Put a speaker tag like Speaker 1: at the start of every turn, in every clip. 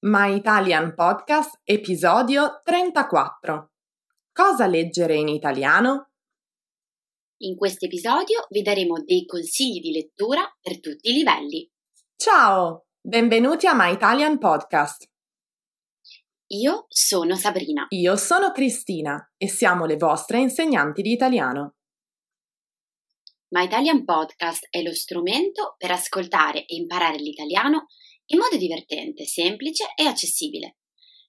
Speaker 1: My Italian Podcast, episodio 34. Cosa leggere in italiano?
Speaker 2: In questo episodio vi daremo dei consigli di lettura per tutti i livelli.
Speaker 1: Ciao, benvenuti a My Italian Podcast.
Speaker 2: Io sono Sabrina.
Speaker 1: Io sono Cristina e siamo le vostre insegnanti di italiano.
Speaker 2: My Italian Podcast è lo strumento per ascoltare e imparare l'italiano in modo divertente, semplice e accessibile.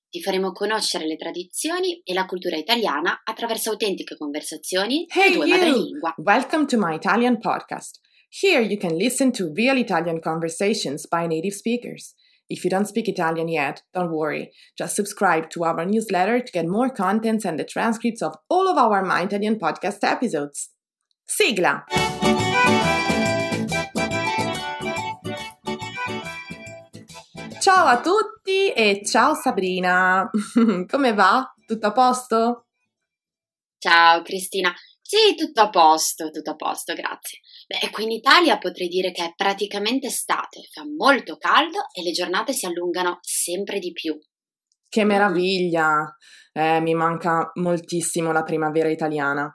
Speaker 2: Ti faremo conoscere le tradizioni e la cultura italiana attraverso autentiche conversazioni
Speaker 1: Hey
Speaker 2: in due
Speaker 1: you!
Speaker 2: madrelingua.
Speaker 1: Welcome to My Italian Podcast. Here you can listen to real Italian conversations by native speakers. If you don't speak Italian yet, don't worry. Just subscribe to our newsletter to get more contents and the transcripts of all of our My Italian podcast episodes. Sigla! Ciao a tutti e ciao Sabrina! Come va? Tutto a posto?
Speaker 2: Ciao Cristina. Sì, tutto a posto, tutto a posto, grazie. Beh, qui in Italia potrei dire che è praticamente estate, fa molto caldo e le giornate si allungano sempre di più.
Speaker 1: Che meraviglia! Eh, mi manca moltissimo la primavera italiana.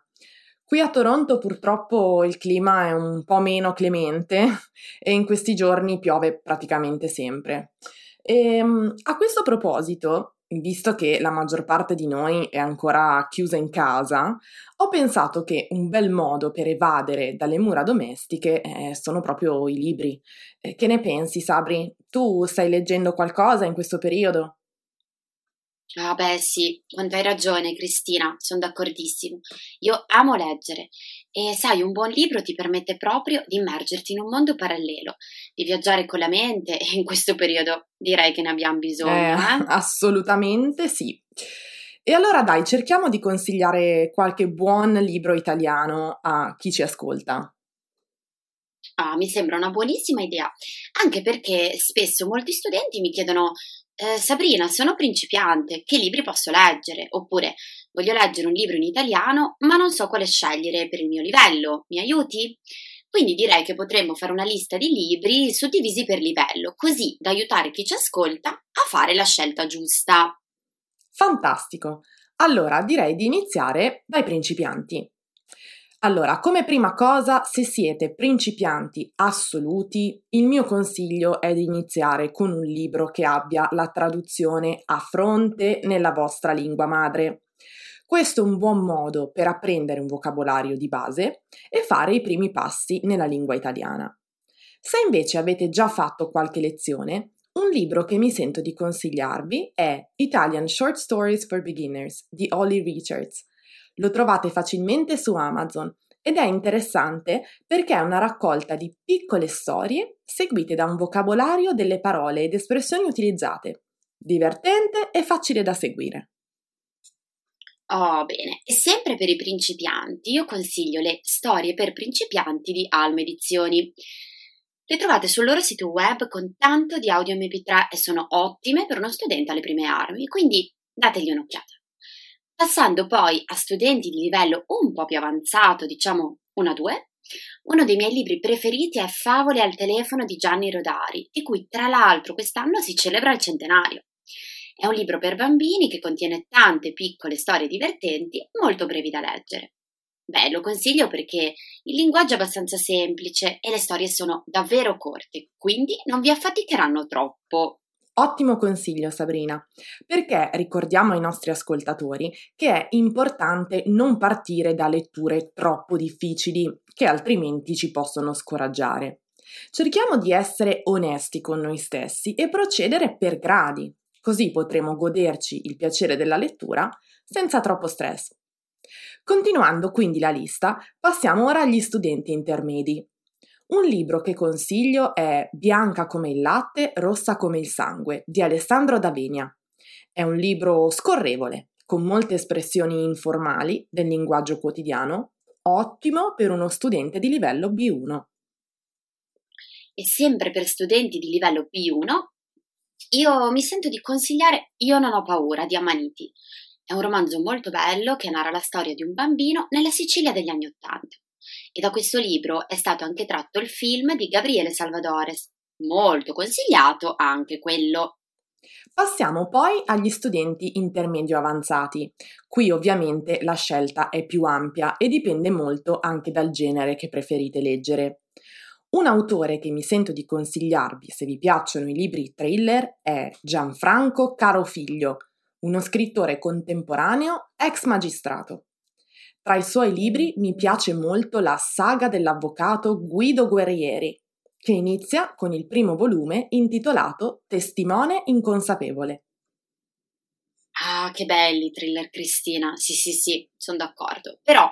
Speaker 1: Qui a Toronto purtroppo il clima è un po' meno clemente e in questi giorni piove praticamente sempre. E, a questo proposito, visto che la maggior parte di noi è ancora chiusa in casa, ho pensato che un bel modo per evadere dalle mura domestiche eh, sono proprio i libri. Eh, che ne pensi, Sabri? Tu stai leggendo qualcosa in questo periodo?
Speaker 2: Ah beh sì, quanto hai ragione Cristina, sono d'accordissimo. Io amo leggere e sai, un buon libro ti permette proprio di immergerti in un mondo parallelo, di viaggiare con la mente e in questo periodo direi che ne abbiamo bisogno.
Speaker 1: Eh,
Speaker 2: Eh,
Speaker 1: assolutamente sì. E allora dai, cerchiamo di consigliare qualche buon libro italiano a chi ci ascolta.
Speaker 2: Ah, mi sembra una buonissima idea, anche perché spesso molti studenti mi chiedono eh, Sabrina, sono principiante, che libri posso leggere? Oppure voglio leggere un libro in italiano, ma non so quale scegliere per il mio livello, mi aiuti? Quindi direi che potremmo fare una lista di libri suddivisi per livello, così da aiutare chi ci ascolta a fare la scelta giusta.
Speaker 1: Fantastico! Allora direi di iniziare dai principianti. Allora, come prima cosa, se siete principianti assoluti, il mio consiglio è di iniziare con un libro che abbia la traduzione a fronte nella vostra lingua madre. Questo è un buon modo per apprendere un vocabolario di base e fare i primi passi nella lingua italiana. Se invece avete già fatto qualche lezione, un libro che mi sento di consigliarvi è Italian Short Stories for Beginners di Holly Richards. Lo trovate facilmente su Amazon ed è interessante perché è una raccolta di piccole storie seguite da un vocabolario delle parole ed espressioni utilizzate. Divertente e facile da seguire.
Speaker 2: Oh, bene. E sempre per i principianti, io consiglio le storie per principianti di Alma Edizioni. Le trovate sul loro sito web con tanto di audio MP3 e sono ottime per uno studente alle prime armi, quindi dategli un'occhiata. Passando poi a studenti di livello un po' più avanzato, diciamo 1 a 2, uno dei miei libri preferiti è Favole al telefono di Gianni Rodari, di cui tra l'altro quest'anno si celebra il centenario. È un libro per bambini che contiene tante piccole storie divertenti, molto brevi da leggere. Beh, lo consiglio perché il linguaggio è abbastanza semplice e le storie sono davvero corte, quindi non vi affaticheranno troppo.
Speaker 1: Ottimo consiglio Sabrina, perché ricordiamo ai nostri ascoltatori che è importante non partire da letture troppo difficili che altrimenti ci possono scoraggiare. Cerchiamo di essere onesti con noi stessi e procedere per gradi, così potremo goderci il piacere della lettura senza troppo stress. Continuando quindi la lista, passiamo ora agli studenti intermedi. Un libro che consiglio è Bianca come il latte, rossa come il sangue di Alessandro Davenia. È un libro scorrevole, con molte espressioni informali del linguaggio quotidiano, ottimo per uno studente di livello B1.
Speaker 2: E sempre per studenti di livello B1, io mi sento di consigliare Io non ho paura di Amaniti. È un romanzo molto bello che narra la storia di un bambino nella Sicilia degli anni Ottanta. E da questo libro è stato anche tratto il film di Gabriele Salvadores, molto consigliato anche quello.
Speaker 1: Passiamo poi agli studenti intermedio avanzati. Qui ovviamente la scelta è più ampia e dipende molto anche dal genere che preferite leggere. Un autore che mi sento di consigliarvi se vi piacciono i libri thriller è Gianfranco Carofiglio, uno scrittore contemporaneo ex magistrato. Tra i suoi libri mi piace molto la saga dell'avvocato Guido Guerrieri, che inizia con il primo volume intitolato Testimone inconsapevole.
Speaker 2: Ah, che belli thriller Cristina. Sì, sì, sì, sono d'accordo. Però,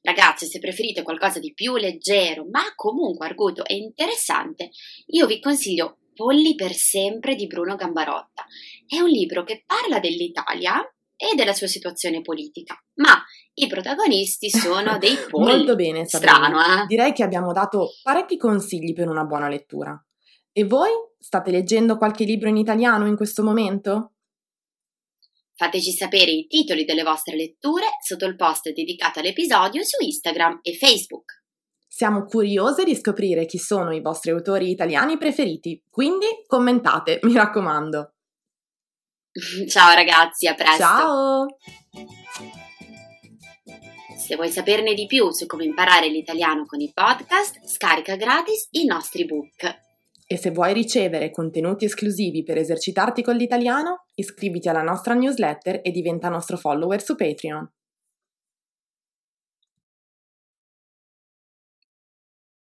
Speaker 2: ragazzi, se preferite qualcosa di più leggero, ma comunque arguto e interessante, io vi consiglio Polli per sempre di Bruno Gambarotta. È un libro che parla dell'Italia e della sua situazione politica, ma i protagonisti sono dei polli.
Speaker 1: Molto bene, Sabrina. Strano, eh? Direi che abbiamo dato parecchi consigli per una buona lettura. E voi state leggendo qualche libro in italiano in questo momento?
Speaker 2: Fateci sapere i titoli delle vostre letture sotto il post dedicato all'episodio su Instagram e Facebook.
Speaker 1: Siamo curiose di scoprire chi sono i vostri autori italiani preferiti, quindi commentate, mi raccomando.
Speaker 2: Ciao ragazzi, a presto.
Speaker 1: Ciao.
Speaker 2: Se vuoi saperne di più su come imparare l'italiano con i podcast, scarica gratis i nostri book.
Speaker 1: E se vuoi ricevere contenuti esclusivi per esercitarti con l'italiano, iscriviti alla nostra newsletter e diventa nostro follower su Patreon.